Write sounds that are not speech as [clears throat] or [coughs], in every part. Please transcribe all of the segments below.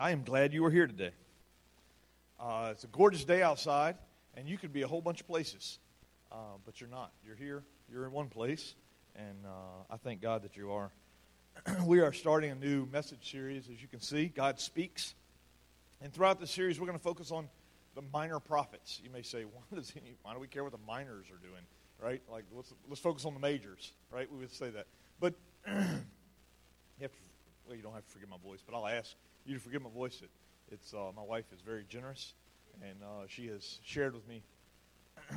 I am glad you are here today. Uh, it's a gorgeous day outside, and you could be a whole bunch of places, uh, but you're not. You're here, you're in one place, and uh, I thank God that you are. [clears throat] we are starting a new message series, as you can see. God speaks. And throughout the series, we're going to focus on the minor prophets. You may say, [laughs] why, does he, why do we care what the minors are doing? Right? Like, let's, let's focus on the majors, right? We would say that. But [clears throat] you have to, well, you don't have to forgive my voice, but I'll ask you forgive my voice. It, it's uh, my wife is very generous, and uh, she has shared with me. [clears throat]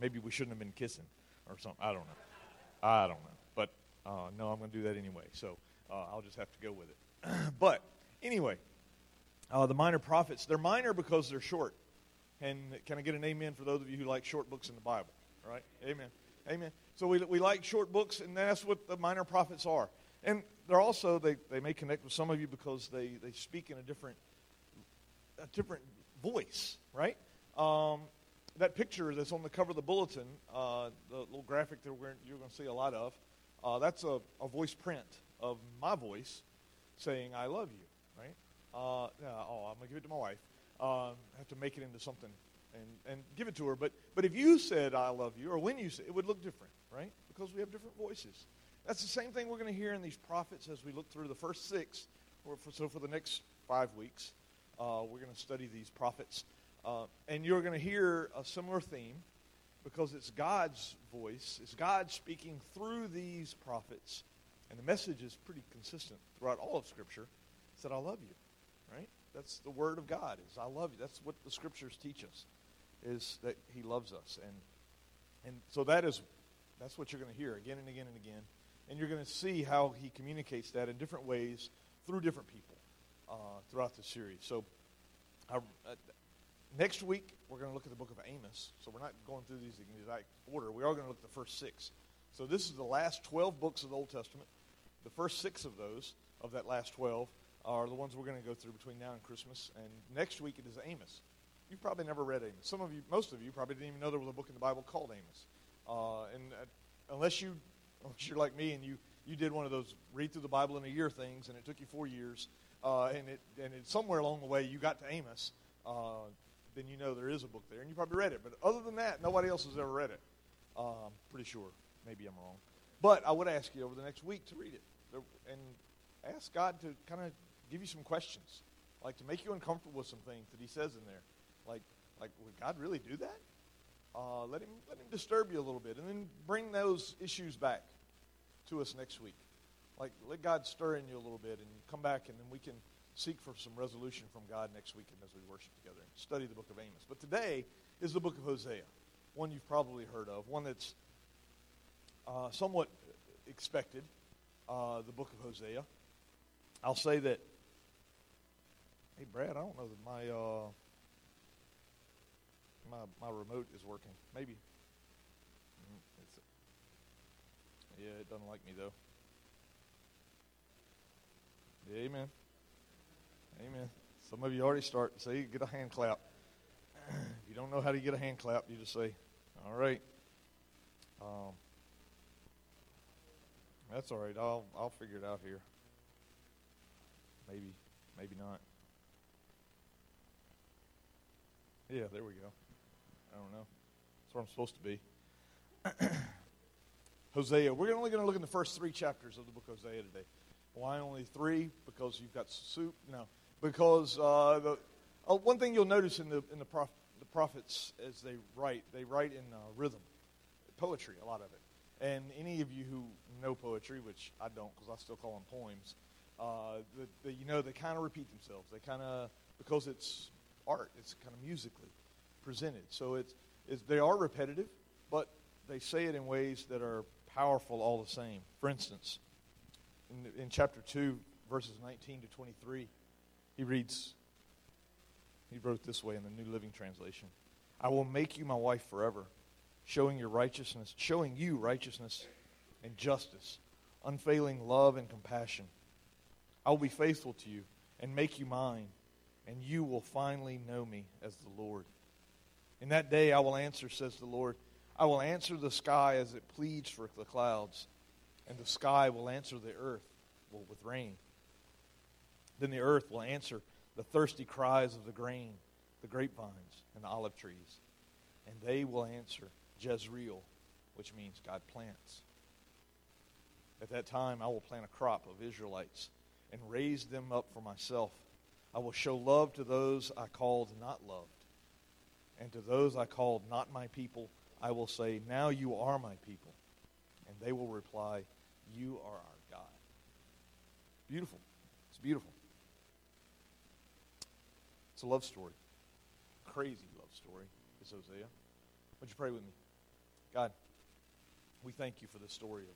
maybe we shouldn't have been kissing or something. I don't know. I don't know, but uh, no, I'm going to do that anyway. So uh, I'll just have to go with it. [clears throat] but anyway, uh, the minor prophets they're minor because they're short. And can I get an amen for those of you who like short books in the Bible? All right, amen, amen. So we we like short books, and that's what the minor prophets are. And they're also they, they may connect with some of you because they, they speak in a different a different voice, right? Um, that picture that's on the cover of the bulletin, uh, the little graphic that we're, you're going to see a lot of, uh, that's a, a voice print of my voice saying "I love you," right? Uh, yeah, oh, I'm going to give it to my wife. Uh, I have to make it into something and, and give it to her. But but if you said "I love you" or when you said, it would look different, right? Because we have different voices. That's the same thing we're going to hear in these prophets as we look through the first six. Or for, so for the next five weeks, uh, we're going to study these prophets. Uh, and you're going to hear a similar theme because it's God's voice, it's God speaking through these prophets. And the message is pretty consistent throughout all of Scripture. It's that I love you, right? That's the word of God is I love you. That's what the Scriptures teach us, is that He loves us. And, and so that is, that's what you're going to hear again and again and again and you're going to see how he communicates that in different ways through different people uh, throughout the series. So, uh, next week, we're going to look at the book of Amos. So, we're not going through these in exact order. We are going to look at the first six. So, this is the last 12 books of the Old Testament. The first six of those, of that last 12, are the ones we're going to go through between now and Christmas. And next week, it is Amos. You've probably never read Amos. Some of you, most of you, probably didn't even know there was a book in the Bible called Amos. Uh, and uh, unless you [laughs] unless you're like me and you, you did one of those read through the Bible in a year things, and it took you four years, uh, and it and it, somewhere along the way you got to Amos, uh, then you know there is a book there, and you probably read it. But other than that, nobody else has ever read it. I'm pretty sure. Maybe I'm wrong. But I would ask you over the next week to read it and ask God to kind of give you some questions, like to make you uncomfortable with some things that He says in there, like like would God really do that? Uh, let him let him disturb you a little bit, and then bring those issues back to us next week. Like let God stir in you a little bit, and come back, and then we can seek for some resolution from God next week, as we worship together and study the book of Amos. But today is the book of Hosea, one you've probably heard of, one that's uh, somewhat expected. Uh, the book of Hosea. I'll say that. Hey, Brad, I don't know that my. Uh, my my remote is working. Maybe. Mm, it's, yeah, it doesn't like me though. Yeah, amen. Amen. Some of you already start. Say, get a hand clap. [clears throat] if you don't know how to get a hand clap, you just say, "All right." Um, that's all right. I'll I'll figure it out here. Maybe, maybe not. Yeah, there we go. I don't know. That's where I'm supposed to be. [clears throat] Hosea. We're only going to look in the first three chapters of the book of Hosea today. Why only three? Because you've got soup? No. Because uh, the, uh, one thing you'll notice in the, in the, prof, the prophets as they write, they write in uh, rhythm, poetry, a lot of it. And any of you who know poetry, which I don't because I still call them poems, uh, the, the, you know, they kind of repeat themselves. They kind of, because it's art, it's kind of musically presented. So it's, it's, they are repetitive, but they say it in ways that are powerful all the same. For instance, in, in chapter 2, verses 19 to 23, he reads, he wrote this way in the New Living Translation I will make you my wife forever, showing your righteousness, showing you righteousness and justice, unfailing love and compassion. I will be faithful to you and make you mine, and you will finally know me as the Lord. In that day I will answer, says the Lord. I will answer the sky as it pleads for the clouds, and the sky will answer the earth with rain. Then the earth will answer the thirsty cries of the grain, the grapevines, and the olive trees. And they will answer Jezreel, which means God plants. At that time, I will plant a crop of Israelites and raise them up for myself. I will show love to those I called not loved. And to those I called not my people, I will say, Now you are my people. And they will reply, You are our God. Beautiful. It's beautiful. It's a love story. Crazy love story is Hosea. Would you pray with me? God, we thank you for the story of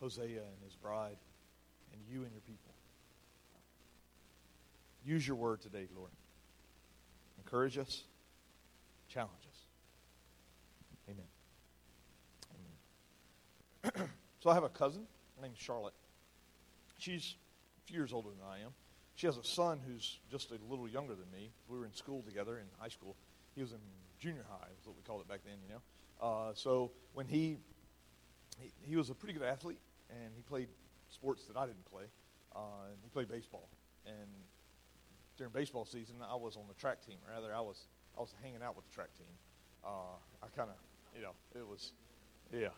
Hosea and his bride and you and your people. Use your word today, Lord. Encourage us, challenge us. Amen. Amen. So I have a cousin. Her name's Charlotte. She's a few years older than I am. She has a son who's just a little younger than me. We were in school together in high school. He was in junior high, is what we called it back then, you know. Uh, so when he, he, he was a pretty good athlete, and he played sports that I didn't play. Uh, and he played baseball, and during baseball season, I was on the track team. Rather, I was I was hanging out with the track team. Uh, I kind of, you know, it was, yeah.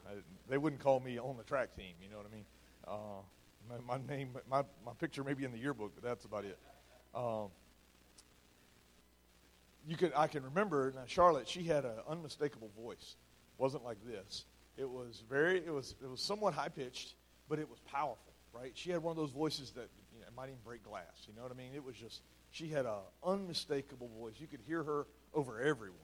They wouldn't call me on the track team. You know what I mean? Uh, my, my, name, my my picture may be in the yearbook, but that's about it. Um, you could I can remember now Charlotte. She had an unmistakable voice. wasn't like this. It was very. It was it was somewhat high pitched, but it was powerful. Right? She had one of those voices that you know, might even break glass. You know what I mean? It was just she had an unmistakable voice. You could hear her over everyone,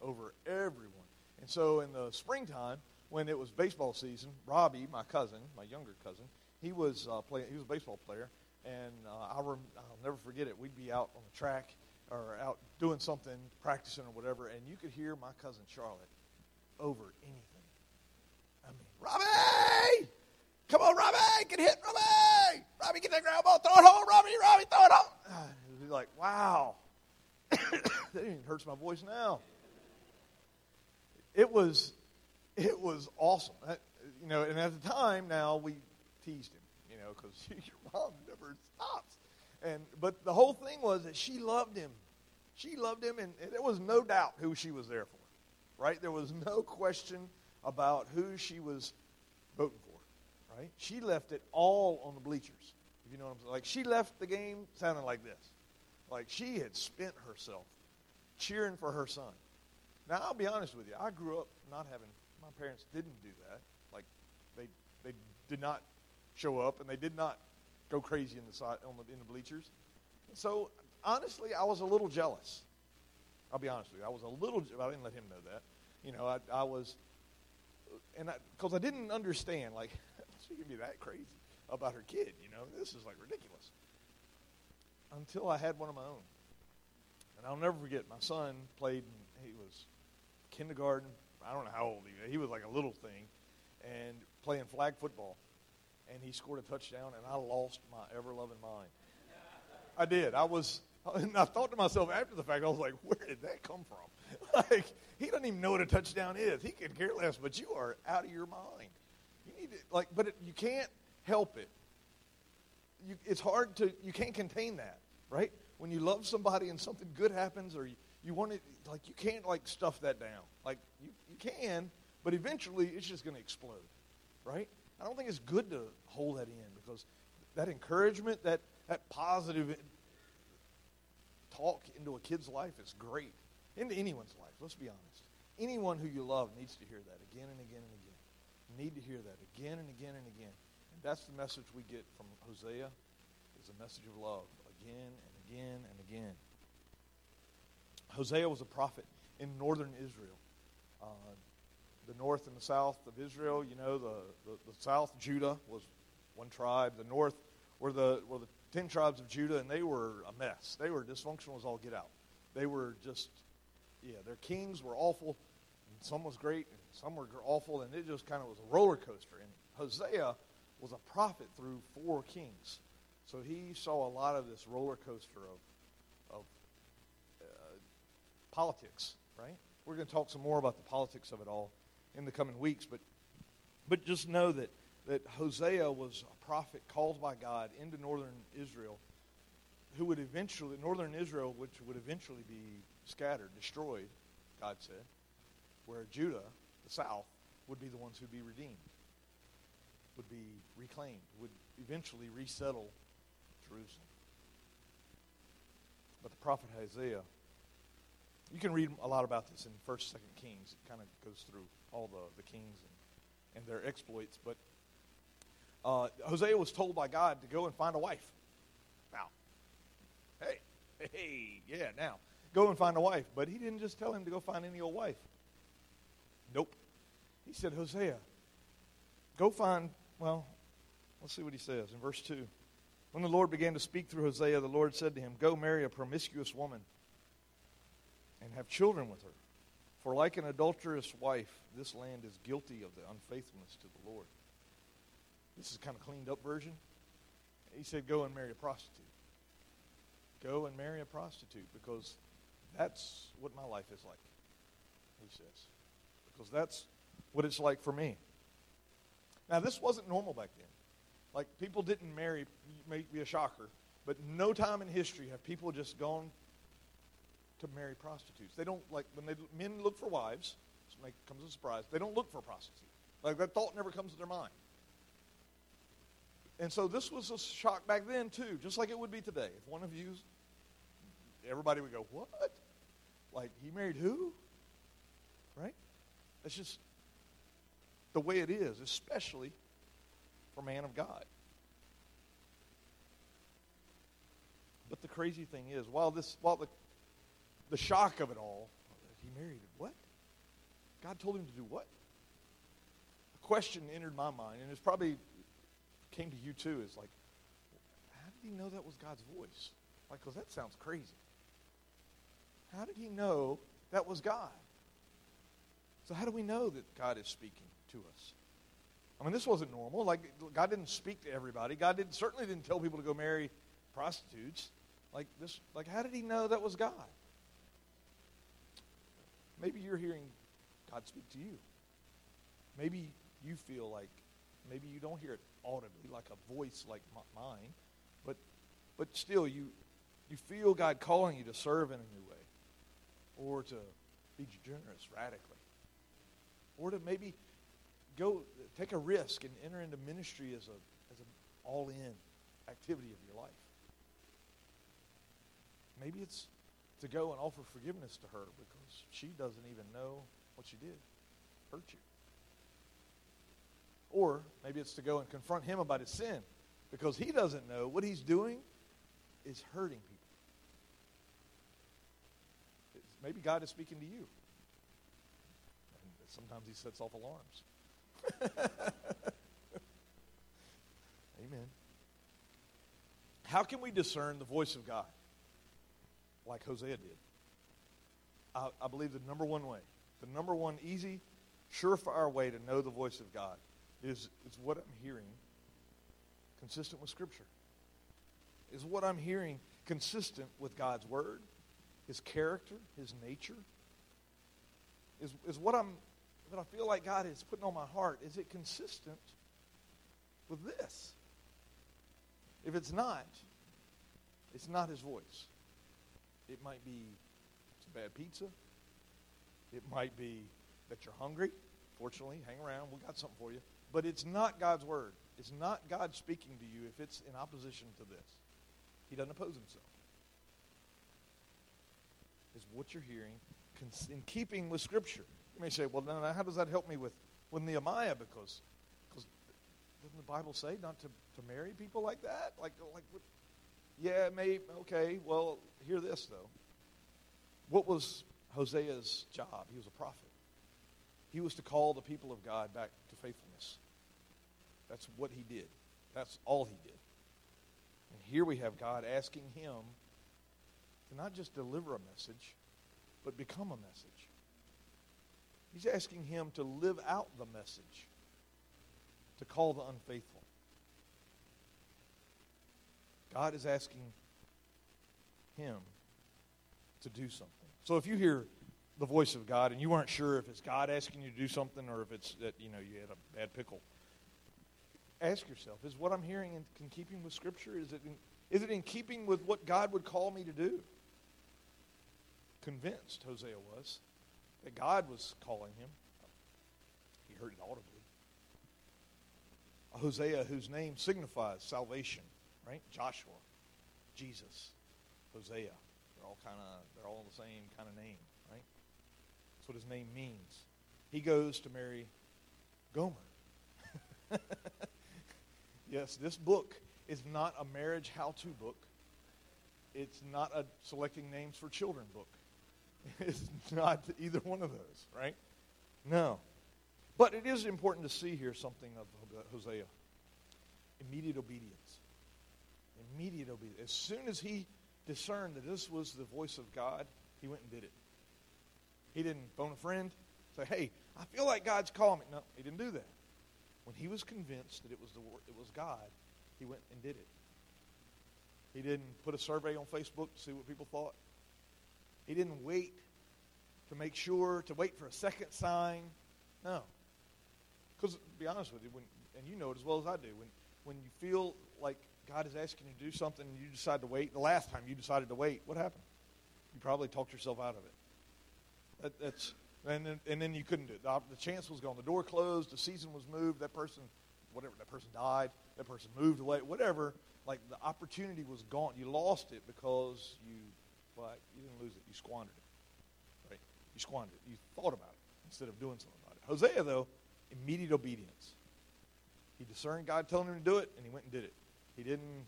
over everyone. And so in the springtime, when it was baseball season, Robbie, my cousin, my younger cousin, he was uh, playing. He was a baseball player, and uh, I'll, rem- I'll never forget it. We'd be out on the track or out doing something, practicing or whatever, and you could hear my cousin Charlotte over anything. I mean, Robbie, come on, Robbie, get hit, Robbie, Robbie, get that ground ball, throw it home, Robbie, Robbie, throw it home. [sighs] It'd be like, wow, [coughs] that even hurts my voice now. It was, it was awesome. That, you know, and at the time, now we teased him, you know, because [laughs] your mom never stops. And but the whole thing was that she loved him. She loved him, and, and there was no doubt who she was there for, right? There was no question about who she was voting for, right? She left it all on the bleachers. If you know what I'm saying. Like she left the game sounding like this, like she had spent herself cheering for her son. Now I'll be honest with you. I grew up not having my parents didn't do that. Like they they did not show up and they did not go crazy in the side on the, in the bleachers. So honestly, I was a little jealous. I'll be honest with you. I was a little. I didn't let him know that. You know, I, I was, and because I, I, didn't understand, like [laughs] she can be that crazy about her kid. You know, this is like ridiculous. Until I had one of my own, and I'll never forget. My son played. And he was kindergarten. I don't know how old he was. He was like a little thing, and playing flag football and he scored a touchdown, and I lost my ever loving mind. I did. I was, and I thought to myself after the fact, I was like, where did that come from? [laughs] like, he doesn't even know what a touchdown is. He could care less, but you are out of your mind. You need to, like, but it, you can't help it. You, it's hard to, you can't contain that, right? When you love somebody and something good happens, or you, you want it, like, you can't, like, stuff that down. Like, you, you can, but eventually it's just going to explode, right? I don't think it's good to hold that in because that encouragement, that, that positive talk into a kid's life is great. Into anyone's life, let's be honest. Anyone who you love needs to hear that again and again and again. need to hear that again and again and again. And that's the message we get from Hosea is a message of love again and again and again. Hosea was a prophet in northern Israel. Uh, the north and the south of Israel. You know, the, the, the south, Judah, was one tribe. The north were the, were the ten tribes of Judah, and they were a mess. They were dysfunctional as all get out. They were just, yeah, their kings were awful, and some was great, and some were awful, and it just kind of was a roller coaster. And Hosea was a prophet through four kings. So he saw a lot of this roller coaster of, politics, right? We're going to talk some more about the politics of it all in the coming weeks. But, but just know that, that Hosea was a prophet called by God into northern Israel who would eventually, northern Israel, which would eventually be scattered, destroyed, God said, where Judah, the south, would be the ones who'd be redeemed, would be reclaimed, would eventually resettle Jerusalem. But the prophet Isaiah, you can read a lot about this in 1st, 2nd Kings. It kind of goes through all the, the kings and, and their exploits. But uh, Hosea was told by God to go and find a wife. Now, hey, hey, yeah, now, go and find a wife. But he didn't just tell him to go find any old wife. Nope. He said, Hosea, go find, well, let's see what he says in verse 2. When the Lord began to speak through Hosea, the Lord said to him, Go marry a promiscuous woman and have children with her. For like an adulterous wife, this land is guilty of the unfaithfulness to the Lord. This is kind of cleaned up version. He said, Go and marry a prostitute. Go and marry a prostitute because that's what my life is like, he says. Because that's what it's like for me. Now, this wasn't normal back then. Like, people didn't marry, may be a shocker, but no time in history have people just gone to marry prostitutes. They don't, like, when they, men look for wives, it comes as a surprise, they don't look for a prostitute. Like, that thought never comes to their mind. And so this was a shock back then, too, just like it would be today. If one of you, everybody would go, What? Like, he married who? Right? That's just the way it is, especially for man of God. But the crazy thing is, while this, while the, the shock of it all, he married what? God told him to do what? A question entered my mind, and it's probably came to you too. Is like, how did he know that was God's voice? Like, because that sounds crazy. How did he know that was God? So how do we know that God is speaking to us? I mean, this wasn't normal. Like, God didn't speak to everybody. God didn't, certainly didn't tell people to go marry prostitutes. Like, this, like, how did he know that was God? Maybe you're hearing God speak to you. Maybe you feel like, maybe you don't hear it audibly, like a voice like mine, but, but still you, you feel God calling you to serve in a new way or to be generous radically or to maybe go take a risk and enter into ministry as a as an all-in activity of your life. Maybe it's to go and offer forgiveness to her because she doesn't even know what she did. Hurt you. Or maybe it's to go and confront him about his sin because he doesn't know what he's doing is hurting people. Maybe God is speaking to you. And sometimes he sets off alarms. [laughs] Amen. How can we discern the voice of God like Hosea did? I, I believe the number one way, the number one easy, surefire way to know the voice of God is, is what I'm hearing consistent with Scripture. Is what I'm hearing consistent with God's Word, His character, His nature? Is, is what I'm that I feel like God is putting on my heart, is it consistent with this? If it's not, it's not his voice. It might be some bad pizza. It might be that you're hungry. Fortunately, hang around. We got something for you. But it's not God's word. It's not God speaking to you if it's in opposition to this. He doesn't oppose himself. Is what you're hearing in keeping with Scripture. You may say, well, now how does that help me with, with Nehemiah? Because because doesn't the Bible say not to, to marry people like that? Like, like yeah, maybe, okay. Well, hear this, though. What was Hosea's job? He was a prophet. He was to call the people of God back to faithfulness. That's what he did. That's all he did. And here we have God asking him to not just deliver a message, but become a message. He's asking him to live out the message, to call the unfaithful. God is asking him to do something. So if you hear the voice of God and you aren't sure if it's God asking you to do something or if it's that you know you had a bad pickle, ask yourself: Is what I'm hearing in, in keeping with Scripture? Is it in, Is it in keeping with what God would call me to do? Convinced, Hosea was, that God was calling him. He heard it audibly. Hosea whose name signifies salvation, right? Joshua, Jesus, Hosea. They're all kind of they're all the same kind of name, right? That's what his name means. He goes to marry Gomer. [laughs] yes, this book is not a marriage how-to book. It's not a selecting names for children book. [laughs] It's not either one of those, right? No. But it is important to see here something of Hosea. Immediate obedience. Immediate obedience. As soon as he discerned that this was the voice of God, he went and did it. He didn't phone a friend, say, hey, I feel like God's calling me. No, he didn't do that. When he was convinced that it was, the, it was God, he went and did it. He didn't put a survey on Facebook to see what people thought. He didn't wait to make sure, to wait for a second sign. No. Because, to be honest with you, when, and you know it as well as I do, when, when you feel like God is asking you to do something and you decide to wait, the last time you decided to wait, what happened? You probably talked yourself out of it. That, that's, and then, and then you couldn't do it. The, the chance was gone. The door closed. The season was moved. That person, whatever, that person died. That person moved away. Whatever. Like the opportunity was gone. You lost it because you well, you didn't lose it. You squandered it. Right? You squandered it. You thought about it instead of doing something about it. Hosea, though, immediate obedience. He discerned God telling him to do it, and he went and did it. He didn't,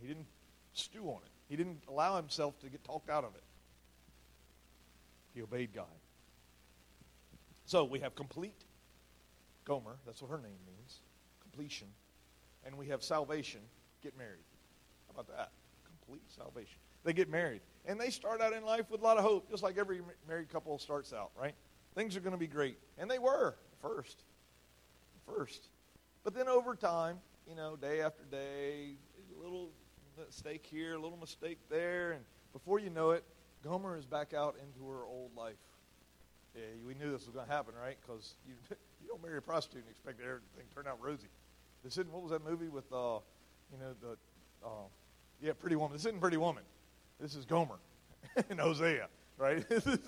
he didn't stew on it. He didn't allow himself to get talked out of it. He obeyed God. So we have complete Gomer. That's what her name means. Completion. And we have salvation. Get married. How about that? Complete salvation. They get married. And they start out in life with a lot of hope, just like every married couple starts out, right? Things are going to be great. And they were first. First. But then over time, you know, day after day, a little mistake here, a little mistake there, and before you know it, Gomer is back out into her old life. Yeah, we knew this was going to happen, right? Because you, [laughs] you don't marry a prostitute and expect everything to turn out rosy. This isn't, what was that movie with, uh, you know, the, uh, yeah, Pretty Woman. This isn't Pretty Woman. This is Gomer [laughs] and Hosea, right? [laughs] This is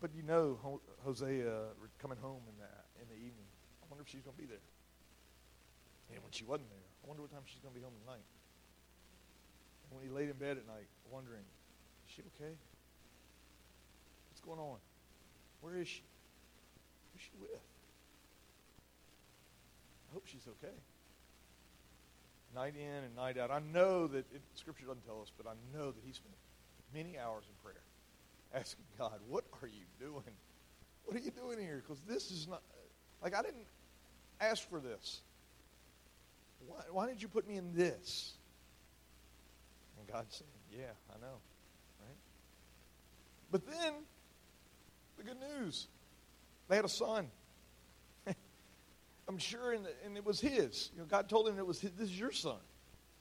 But you know Hosea coming home in the, in the evening. I wonder if she's going to be there. And when she wasn't there, I wonder what time she's going to be home tonight. And when he laid in bed at night, wondering, is she okay? What's going on? Where is she? Who's she with? I hope she's okay night in and night out. I know that it, Scripture doesn't tell us, but I know that he spent many hours in prayer asking God, What are you doing? What are you doing here? Because this is not, like, I didn't ask for this. Why, why did you put me in this? And God said, Yeah, I know. Right? But then, the good news they had a son. [laughs] I'm sure, in the, and it was his. You know, God told him it was his, this is your son.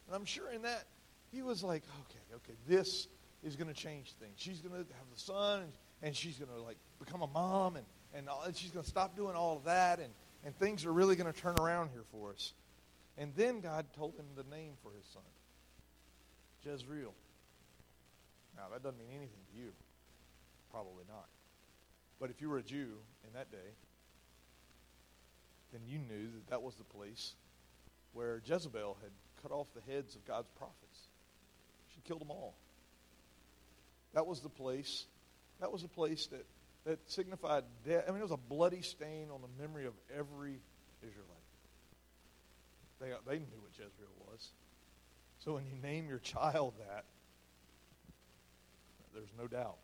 And I'm sure in that, he was like, okay, okay, this is going to change things. She's going to have the son, and, and she's going to like become a mom, and, and, all, and she's going to stop doing all of that, and, and things are really going to turn around here for us. And then God told him the name for his son, Jezreel. Now, that doesn't mean anything to you. Probably not. But if you were a Jew in that day, then you knew that that was the place where Jezebel had cut off the heads of God's prophets. She killed them all. That was the place. That was the place that, that signified death. I mean, it was a bloody stain on the memory of every Israelite. They, they knew what Jezreel was. So when you name your child that, there's no doubt.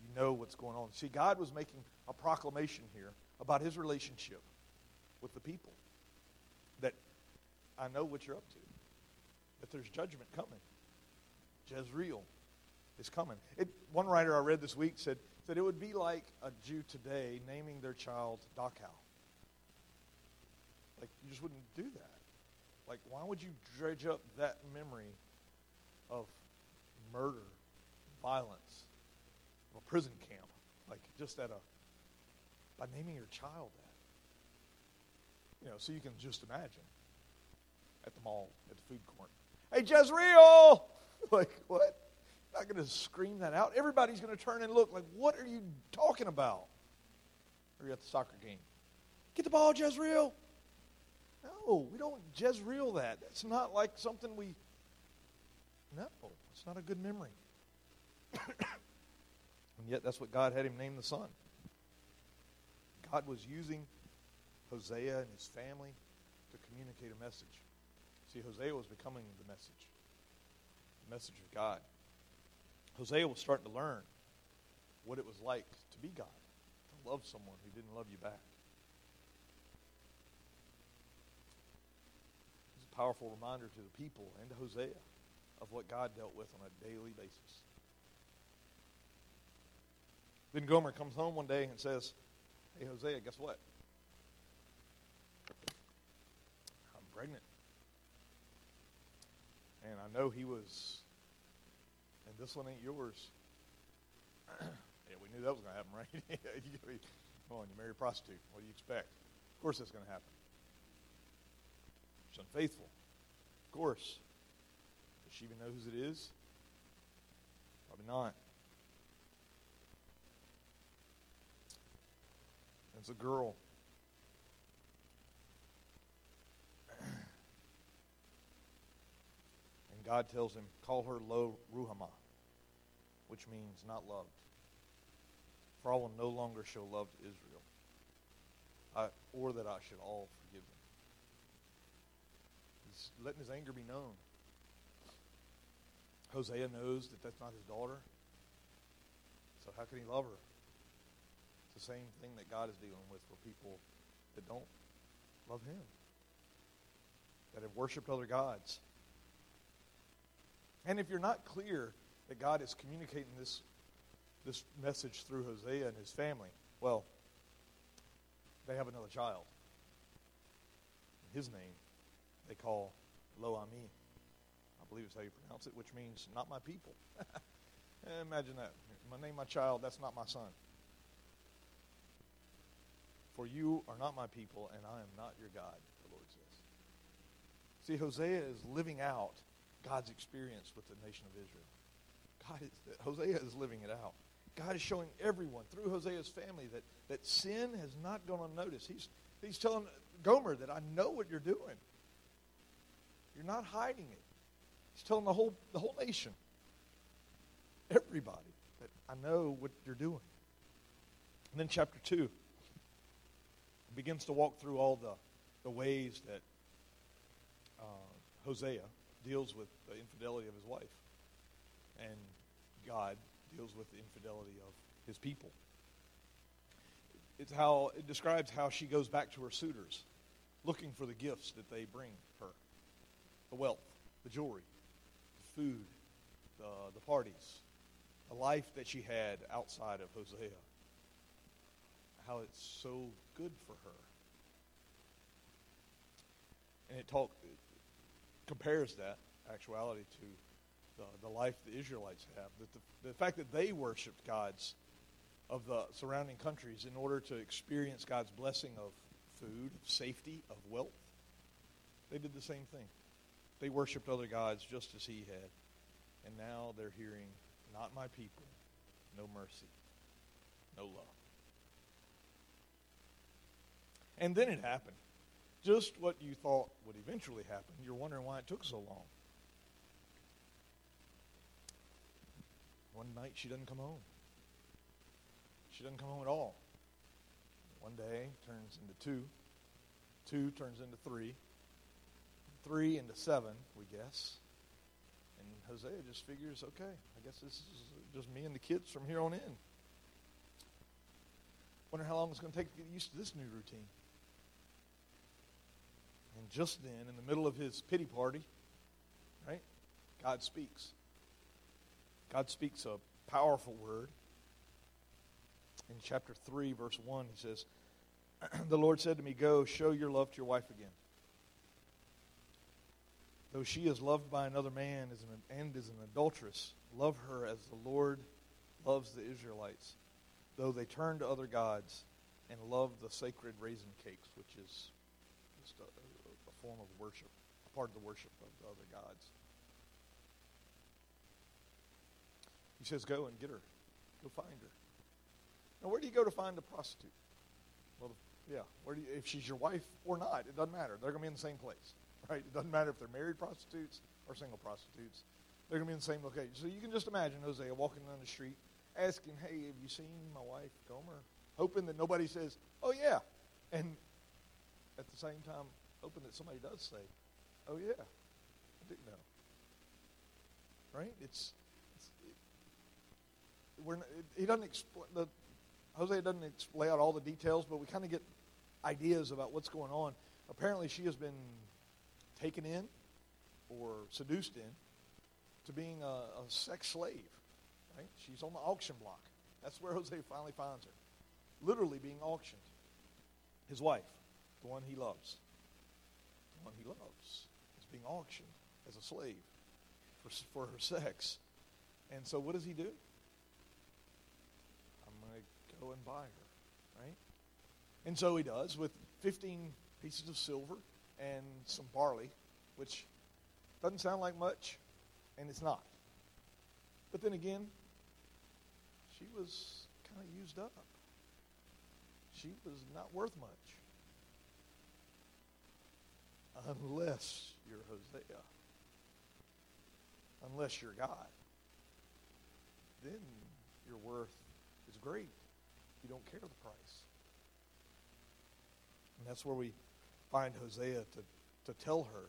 You know what's going on. See, God was making a proclamation here about his relationship with the people. That I know what you're up to. That there's judgment coming. Jezreel is coming. It, one writer I read this week said that it would be like a Jew today naming their child Dachau. Like, you just wouldn't do that. Like, why would you dredge up that memory of murder, violence, of a prison camp? Like, just at a, by naming your child that. You know, so you can just imagine. at the mall, at the food court. Hey, Jezreel! [laughs] like, what? Not going to scream that out. Everybody's going to turn and look like, what are you talking about? Or you're at the soccer game. Get the ball, Jezreel. No, we don't Jezreel that. That's not like something we. No, it's not a good memory. [coughs] and yet, that's what God had him name the son. God was using Hosea and his family to communicate a message. See, Hosea was becoming the message, the message of God. Hosea was starting to learn what it was like to be God, to love someone who didn't love you back. It's a powerful reminder to the people and to Hosea of what God dealt with on a daily basis. Then Gomer comes home one day and says, Hey, Hosea, guess what? I'm pregnant. And I know he was, this one ain't yours. [clears throat] yeah, we knew that was going to happen, [laughs] right? come on, you marry a prostitute. What do you expect? Of course that's going to happen. She's unfaithful. Of course. Does she even know whose it is? Probably not. It's a girl. [clears throat] And God tells him, call her Lo Ruhamah, which means not loved. For I will no longer show love to Israel, I, or that I should all forgive them. He's letting his anger be known. Hosea knows that that's not his daughter. So how can he love her? It's the same thing that God is dealing with for people that don't love him, that have worshiped other gods. And if you're not clear that God is communicating this, this message through Hosea and his family, well, they have another child. His name they call Lo Ami. I believe is how you pronounce it, which means not my people. [laughs] Eh, imagine that. My name, my child, that's not my son. For you are not my people, and I am not your God, the Lord says. See, Hosea is living out God's experience with the nation of Israel. God is, Hosea is living it out. God is showing everyone through Hosea's family that, that sin has not gone unnoticed. He's, he's telling Gomer that I know what you're doing. You're not hiding it. He's telling the whole, the whole nation, everybody, that I know what you're doing. And then chapter 2 begins to walk through all the, the ways that uh, Hosea deals with the infidelity of his wife. And God deals with the infidelity of his people. It's how it describes how she goes back to her suitors, looking for the gifts that they bring her. The wealth, the jewelry, the food, the, the parties, the life that she had outside of Hosea. How it's so good for her. And it talk it compares that actuality to the, the life the Israelites have. That the, the fact that they worshipped gods of the surrounding countries in order to experience God's blessing of food, of safety, of wealth. They did the same thing. They worshipped other gods just as he had. And now they're hearing, not my people, no mercy, no love. And then it happened. Just what you thought would eventually happen. You're wondering why it took so long. One night she doesn't come home. She doesn't come home at all. One day turns into two. Two turns into three. Three into seven, we guess. And Hosea just figures, okay, I guess this is just me and the kids from here on in. Wonder how long it's going to take to get used to this new routine. And just then, in the middle of his pity party, right, God speaks. God speaks a powerful word. In chapter 3, verse 1, he says, [clears throat] The Lord said to me, Go, show your love to your wife again. Though she is loved by another man and is an adulteress, love her as the Lord loves the Israelites, though they turn to other gods and love the sacred raisin cakes, which is just a, a form of worship. a part of the worship of the other gods. He says, Go and get her. Go find her. Now, where do you go to find a prostitute? Well, yeah, where do you, if she's your wife or not, it doesn't matter. They're going to be in the same place, [laughs] right? It doesn't matter if they're married prostitutes or single prostitutes. They're going to be in the same location. So you can just imagine Hosea walking down the street asking, Hey, have you seen my wife, Gomer? Hoping that nobody says, Oh, yeah. And at the same time, hoping that somebody does say, Oh, yeah, I didn't know. Right? It's, it's it, we're he doesn't explain, the, Hosea doesn't lay out all the details, but we kind of get ideas about what's going on. Apparently, she has been taken in or seduced in to being a, a sex slave. Right? She's on the auction block. That's where Hosea finally finds her. Literally being auctioned. His wife, the one he loves, the one he loves, is being auctioned as a slave for, for her sex. And so what does he do? Go and buy her, right? And so he does with 15 pieces of silver and some barley, which doesn't sound like much, and it's not. But then again, she was kind of used up. She was not worth much. Unless you're Hosea. Unless you're God. Then your worth is great. You don't care the price. And that's where we find Hosea to, to tell her.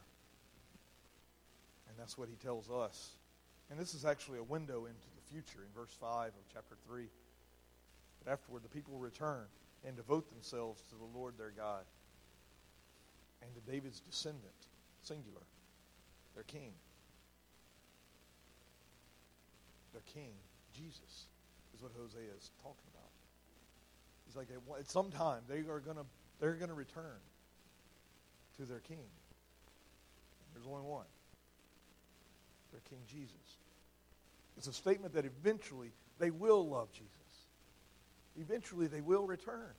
And that's what he tells us. And this is actually a window into the future in verse 5 of chapter 3. But afterward, the people return and devote themselves to the Lord their God and to David's descendant, singular, their king. Their king, Jesus, is what Hosea is talking about. He's like, at some time, they are to they're going to return to their king. There's only one. Their King Jesus. It's a statement that eventually they will love Jesus. Eventually they will return.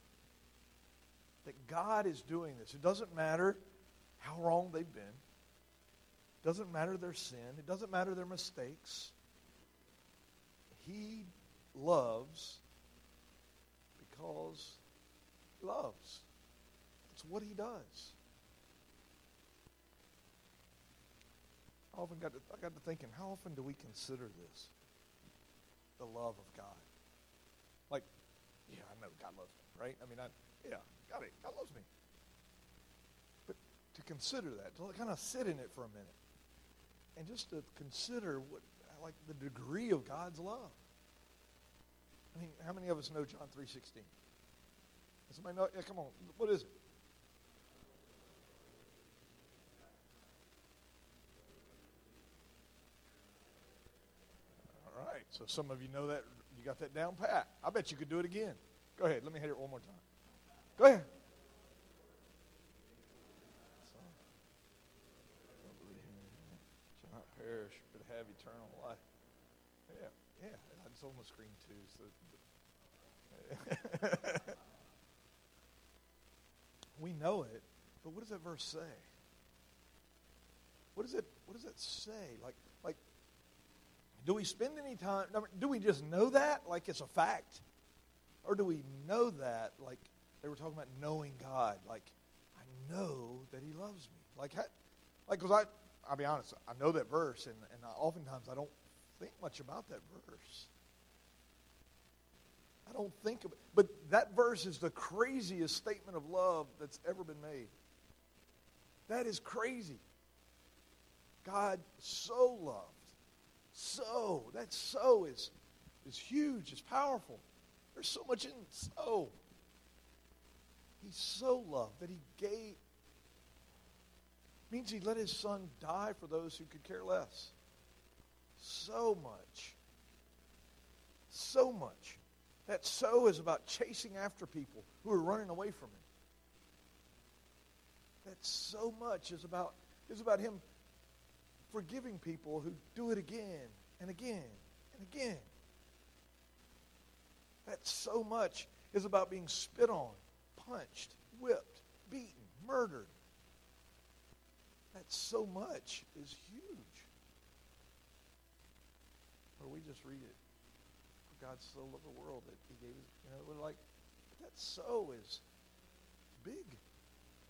That God is doing this. It doesn't matter how wrong they've been. It doesn't matter their sin. It doesn't matter their mistakes. He loves because he loves. It's what he does. I often got to, I got to thinking, how often do we consider this? The love of God. Like, yeah, I know God loves me, right? I mean, I, yeah, God, God loves me. But to consider that, to kind of sit in it for a minute, and just to consider what, like, the degree of God's love. I mean, how many of us know John 3.16? Somebody know? Yeah, come on. What is it? All right. So some of you know that. You got that down pat. I bet you could do it again. Go ahead. Let me hear it one more time. Go ahead. Not perish, but have eternal life. Yeah, yeah. It's on the screen too. So [laughs] we know it, but what does that verse say? What does it? What does it say? Like, like do we spend any time, do we just know that like it's a fact? Or do we know that like they were talking about knowing God? Like, I know that He loves me. Like, like because I, I'll be honest, I know that verse, and, and oftentimes I don't think much about that verse. I don't think of it. But that verse is the craziest statement of love that's ever been made. That is crazy. God so loved so. That so is, is huge, it's powerful. There's so much in so. He so loved that he gave. Means he let his son die for those who could care less. So much. So much. That so is about chasing after people who are running away from him. That so much is about is about him forgiving people who do it again and again and again. That so much is about being spit on, punched, whipped, beaten, murdered. That so much is huge. Or we just read it. God so loved the world that he gave his, you know, we're like, that so is big.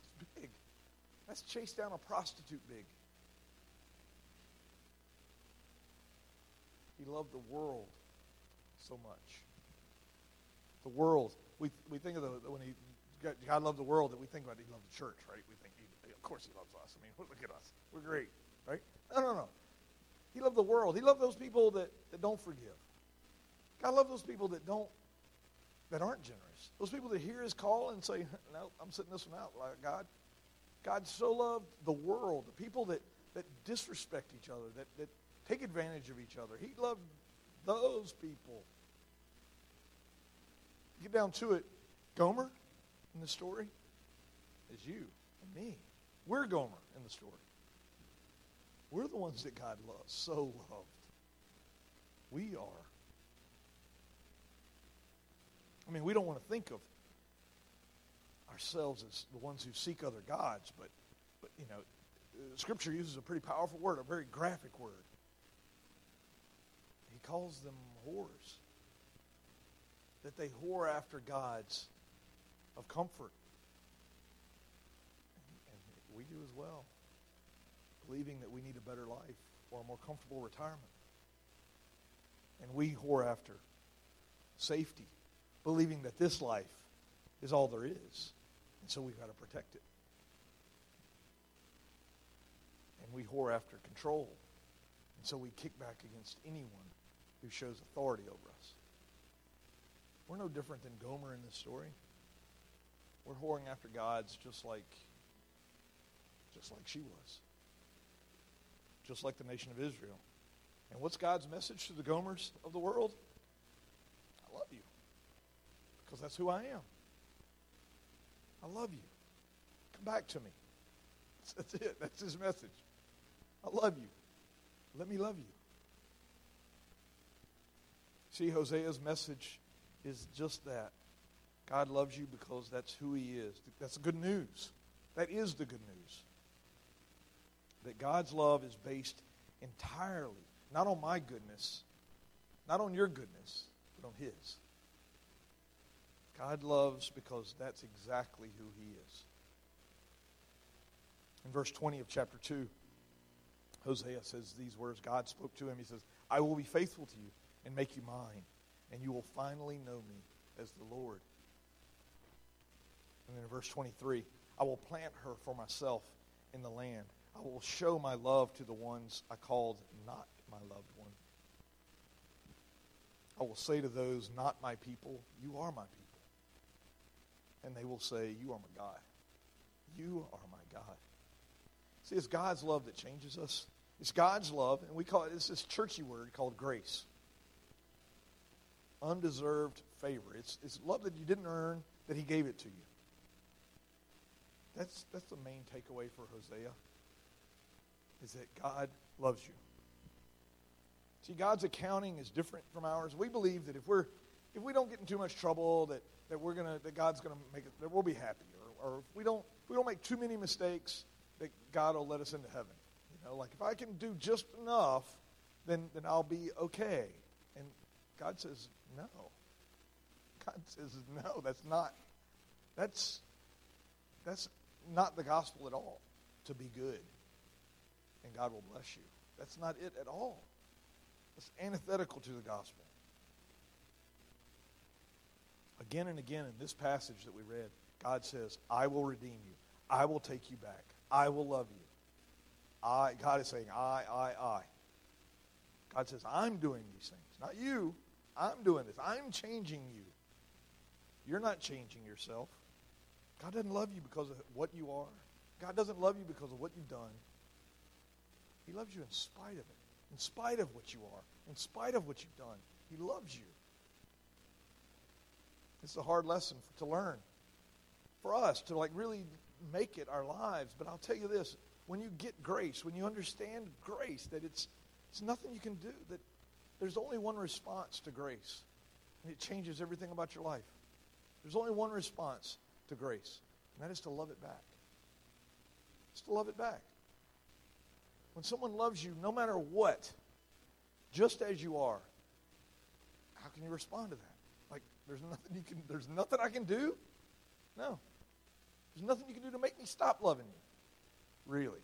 It's big. That's chase down a prostitute big. He loved the world so much. The world. We, we think of the, when he, God loved the world, that we think about he loved the church, right? We think, he, of course he loves us. I mean, [laughs] look at us. We're great, right? No, no, no. He loved the world. He loved those people that, that don't forgive. God love those people that don't, that aren't generous. Those people that hear his call and say, no, I'm sitting this one out, like God. God so loved the world, the people that, that disrespect each other, that, that take advantage of each other. He loved those people. Get down to it. Gomer in the story is you and me. We're Gomer in the story. We're the ones that God loves, so loved. We are. I mean, we don't want to think of ourselves as the ones who seek other gods, but, but you know, Scripture uses a pretty powerful word, a very graphic word. He calls them whores. That they whore after gods of comfort. And, and we do as well, believing that we need a better life or a more comfortable retirement. And we whore after safety, believing that this life is all there is. And so we've got to protect it. And we whore after control. And so we kick back against anyone who shows authority over us. We're no different than Gomer in this story. We're whoring after gods just like just like she was. Just like the nation of Israel. And what's God's message to the Gomers of the world? I love you. Because that's who I am. I love you. Come back to me. [laughs] That's it. That's his message. I love you. Let me love you. See, Hosea's message is just that. God loves you because that's who he is. That's good news. That is the good news. That God's love is based entirely, not on my goodness, not on your goodness, but on his. God loves because that's exactly who he is. In verse 20 of chapter 2, Hosea says these words God spoke to him. He says, I will be faithful to you and make you mine, and you will finally know me as the Lord. And then in verse 23, I will plant her for myself in the land. I will show my love to the ones I called not my loved one. I will say to those not my people, You are my people. And they will say, You are my God. You are my God. See, it's God's love that changes us. It's God's love, and we call it, it's this churchy word called grace. Undeserved favor. It's, it's love that you didn't earn, that He gave it to you. That's, that's the main takeaway for Hosea, is that God loves you. See, God's accounting is different from ours. We believe that if we're if we don't get in too much trouble, that, that we're gonna that God's gonna make it that we'll be happy. Or, or if we don't if we don't make too many mistakes, that God will let us into heaven. You know, like if I can do just enough, then then I'll be okay. And God says, No. God [laughs] says, No, that's not that's that's not the gospel at all to be good and God will bless you. That's not it at all. It's antithetical to the gospel. Again and again in this passage that we read, God says, I will redeem you. I will take you back. I will love you. I, God is saying, I, I, I. God says, I'm doing these things. Not you. I'm doing this. I'm changing you. You're not changing yourself. God doesn't love you because of what you are. God doesn't love you because of what you've done. He loves you in spite of it, in spite of what you are, in spite of what you've done. He loves you. It's a hard lesson to learn for us to like really make it our lives. But I'll tell you this: when you get grace, when you understand grace, that it's it's nothing you can do. That there's only one response to grace, and it changes everything about your life. There's only one response to grace, and that is to love it back. It's to love it back. When someone loves you, no matter what, just as you are, how can you respond to that? There's nothing you can, there's nothing I can do? No. There's nothing you can do to make me stop loving you. Really.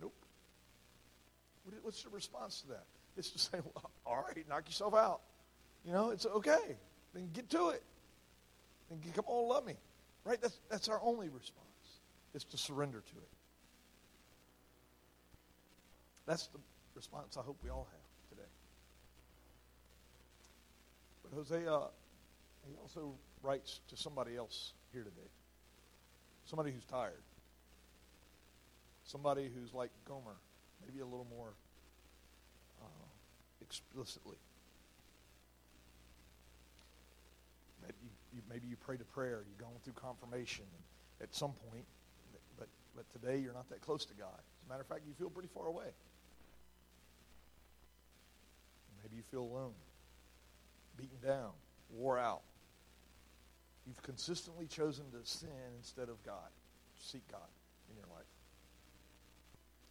Nope. What's the response to that? It's to say, well, all right, knock yourself out. You know, it's okay. Then get to it. Then come on, love me. Right? That's, that's our only response, is to surrender to it. That's the response I hope we all have today. But Hosea, he also writes to somebody else here today. Somebody who's tired. Somebody who's like Gomer, maybe a little more uh, explicitly. Maybe you, maybe you prayed a prayer, you're going through confirmation at some point, but, but today you're not that close to God. As a matter of fact, you feel pretty far away. Maybe you feel alone, beaten down, wore out. You've consistently chosen to sin instead of God, seek God in your life.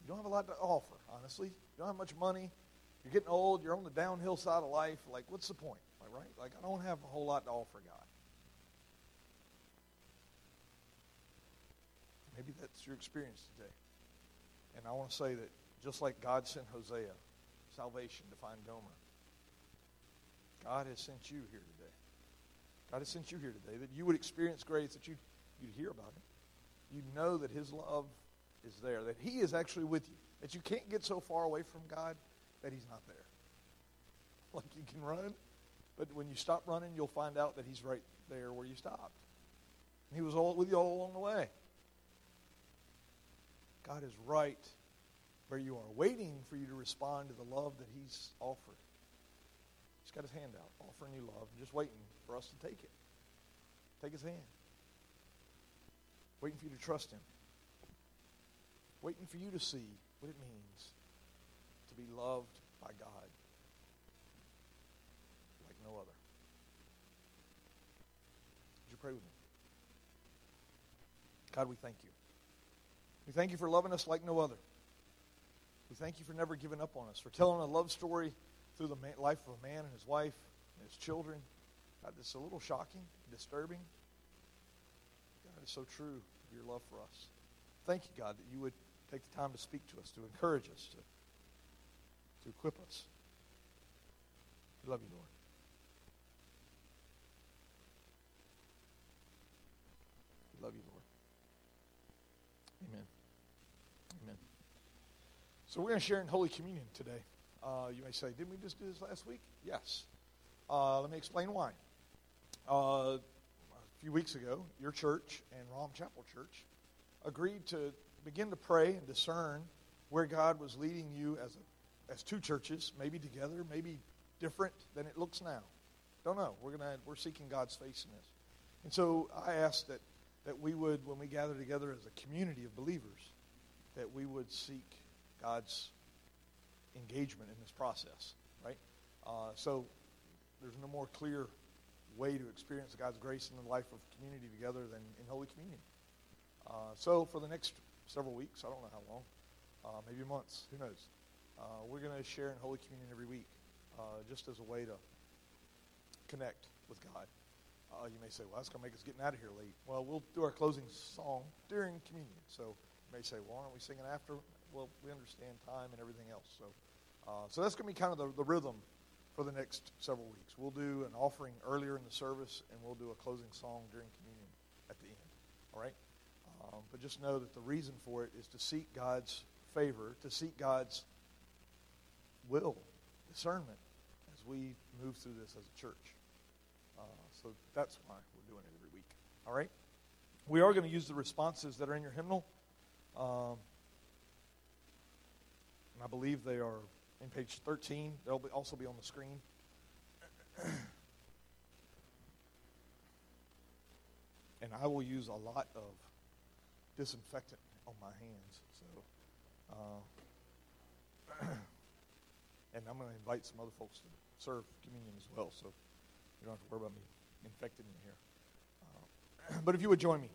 You don't have a lot to offer, honestly. You don't have much money. You're getting old. You're on the downhill side of life. Like, what's the point? Like, right? Like, I don't have a whole lot to offer God. Maybe that's your experience today. And I want to say that just like God sent Hosea salvation to find Gomer, God has sent you here today. God has sent you here today that you would experience grace, that you'd, you'd hear about it. You'd know that His love is there, that He is actually with you, that you can't get so far away from God that He's not there. [laughs] Like you can run, but when you stop running, you'll find out that He's right there where you stopped. And He was all with you all along the way. God is right where you are, waiting for you to respond to the love that He's offered. Got his hand out, offering you love, and just waiting for us to take it. Take his hand. Waiting for you to trust him. Waiting for you to see what it means to be loved by God like no other. Would you pray with me? God, we thank you. We thank you for loving us like no other. We thank you for never giving up on us, for telling a love story through the life of a man and his wife and his children. God, this is a little shocking, disturbing. God, it's so true of your love for us. Thank you, God, that you would take the time to speak to us, to encourage us, to, to equip us. We love you, Lord. We love you, Lord. Amen. Amen. So we're going to share in Holy Communion today. Uh, you may say, didn't we just do this last week? Yes. Uh, let me explain why. Uh, a few weeks ago, your church and Rom Chapel Church agreed to begin to pray and discern where God was leading you as, a, as two churches, maybe together, maybe different than it looks now. Don't know. We're gonna we're seeking God's face in this, and so I asked that that we would, when we gather together as a community of believers, that we would seek God's engagement in this process, right? Uh, so there's no more clear way to experience God's grace in the life of community together than in Holy Communion. Uh, so for the next several weeks, I don't know how long, uh, maybe months, who knows, uh, we're going to share in Holy Communion every week uh, just as a way to connect with God. Uh, you may say, well, that's going to make us getting out of here late. Well, we'll do our closing song during communion. So you may say, well, aren't we singing after? Well, we understand time and everything else. So, uh, so that's going to be kind of the, the rhythm for the next several weeks. We'll do an offering earlier in the service, and we'll do a closing song during communion at the end. All right? Um, but just know that the reason for it is to seek God's favor, to seek God's will, discernment, as we move through this as a church. Uh, so that's why we're doing it every week. All right? We are going to use the responses that are in your hymnal. Um, I believe they are in page 13. They'll be, also be on the screen. and I will use a lot of disinfectant on my hands. So, uh, [clears throat] and I'm going to invite some other folks to serve communion as well. So you don't have to worry about me infecting you here. Uh, [clears throat] but if you would join me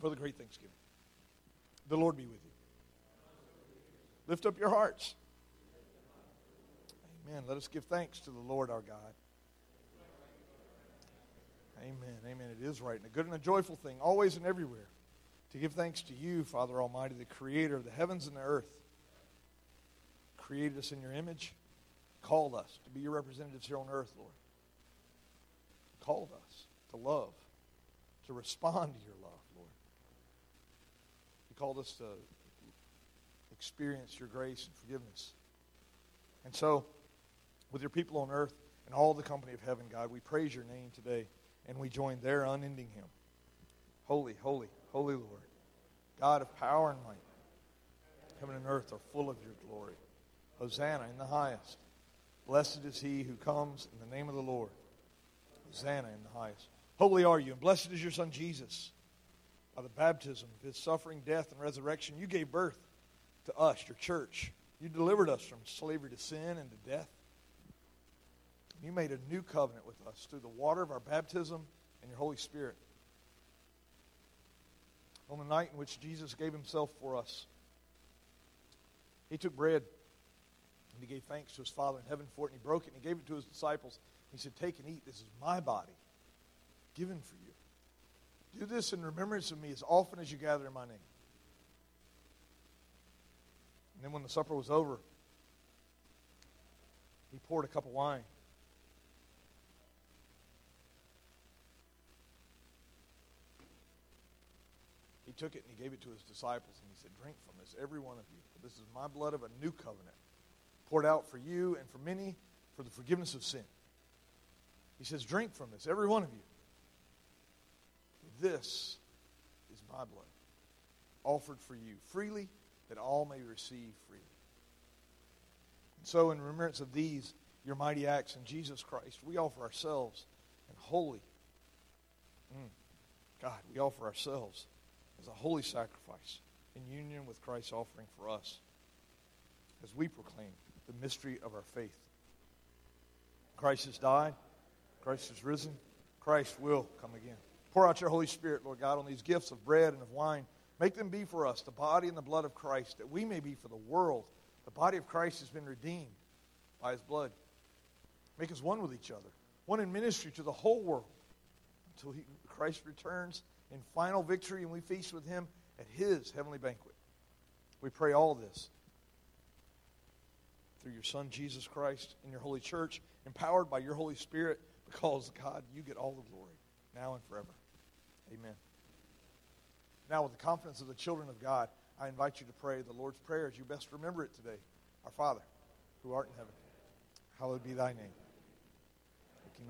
for the great Thanksgiving, the Lord be with you. Lift up your hearts. Amen. Let us give thanks to the Lord our God. Amen. Amen. It is right and a good and a joyful thing, always and everywhere, to give thanks to you, Father Almighty, the creator of the heavens and the earth. Created us in your image, called us to be your representatives here on earth, Lord. Called us to love, to respond to your love, Lord. You called us to experience your grace and forgiveness. And so, with your people on earth and all the company of heaven, God, we praise your name today and we join their unending hymn. Holy, holy, holy Lord, God of power and might, heaven and earth are full of your glory. Hosanna in the highest. Blessed is he who comes in the name of the Lord. Hosanna in the highest. Holy are you, and blessed is your Son Jesus. By the baptism of his suffering, death, and resurrection, you gave birth to us, your church. You delivered us from slavery to sin and to death. You made a new covenant with us through the water of our baptism and your Holy Spirit. On the night in which Jesus gave himself for us, he took bread and he gave thanks to his Father in heaven for it, and he broke it and he gave it to his disciples. He said, Take and eat. This is my body given for you. Do this in remembrance of me as often as you gather in my name. And then when the supper was over, he poured a cup of wine. He took it and he gave it to his disciples, and he said, Drink from this, every one of you. This is my blood of a new covenant, poured out for you and for many for the forgiveness of sin. He says, Drink from this, every one of you. This is my blood, offered for you freely, that all may receive freely. And so, in remembrance of these, your mighty acts in Jesus Christ, we offer ourselves and holy. Mm, God, we offer ourselves as a holy sacrifice in union with Christ's offering for us as we proclaim the mystery of our faith. Christ has died, Christ has risen, Christ will come again. Pour out your Holy Spirit, Lord God, on these gifts of bread and of wine. Make them be for us the body and the blood of Christ, that we may be for the world. The body of Christ has been redeemed by his blood. Make us one with each other, one in ministry to the whole world until he, Christ returns in final victory and we feast with him at his heavenly banquet. We pray all this through your Son, Jesus Christ, in your holy church, empowered by your Holy Spirit, because, God, you get all the glory now and forever. Amen. Now, with the confidence of the children of God, I invite you to pray the Lord's Prayer as you best remember it today. Our Father, who art in heaven, hallowed be thy name.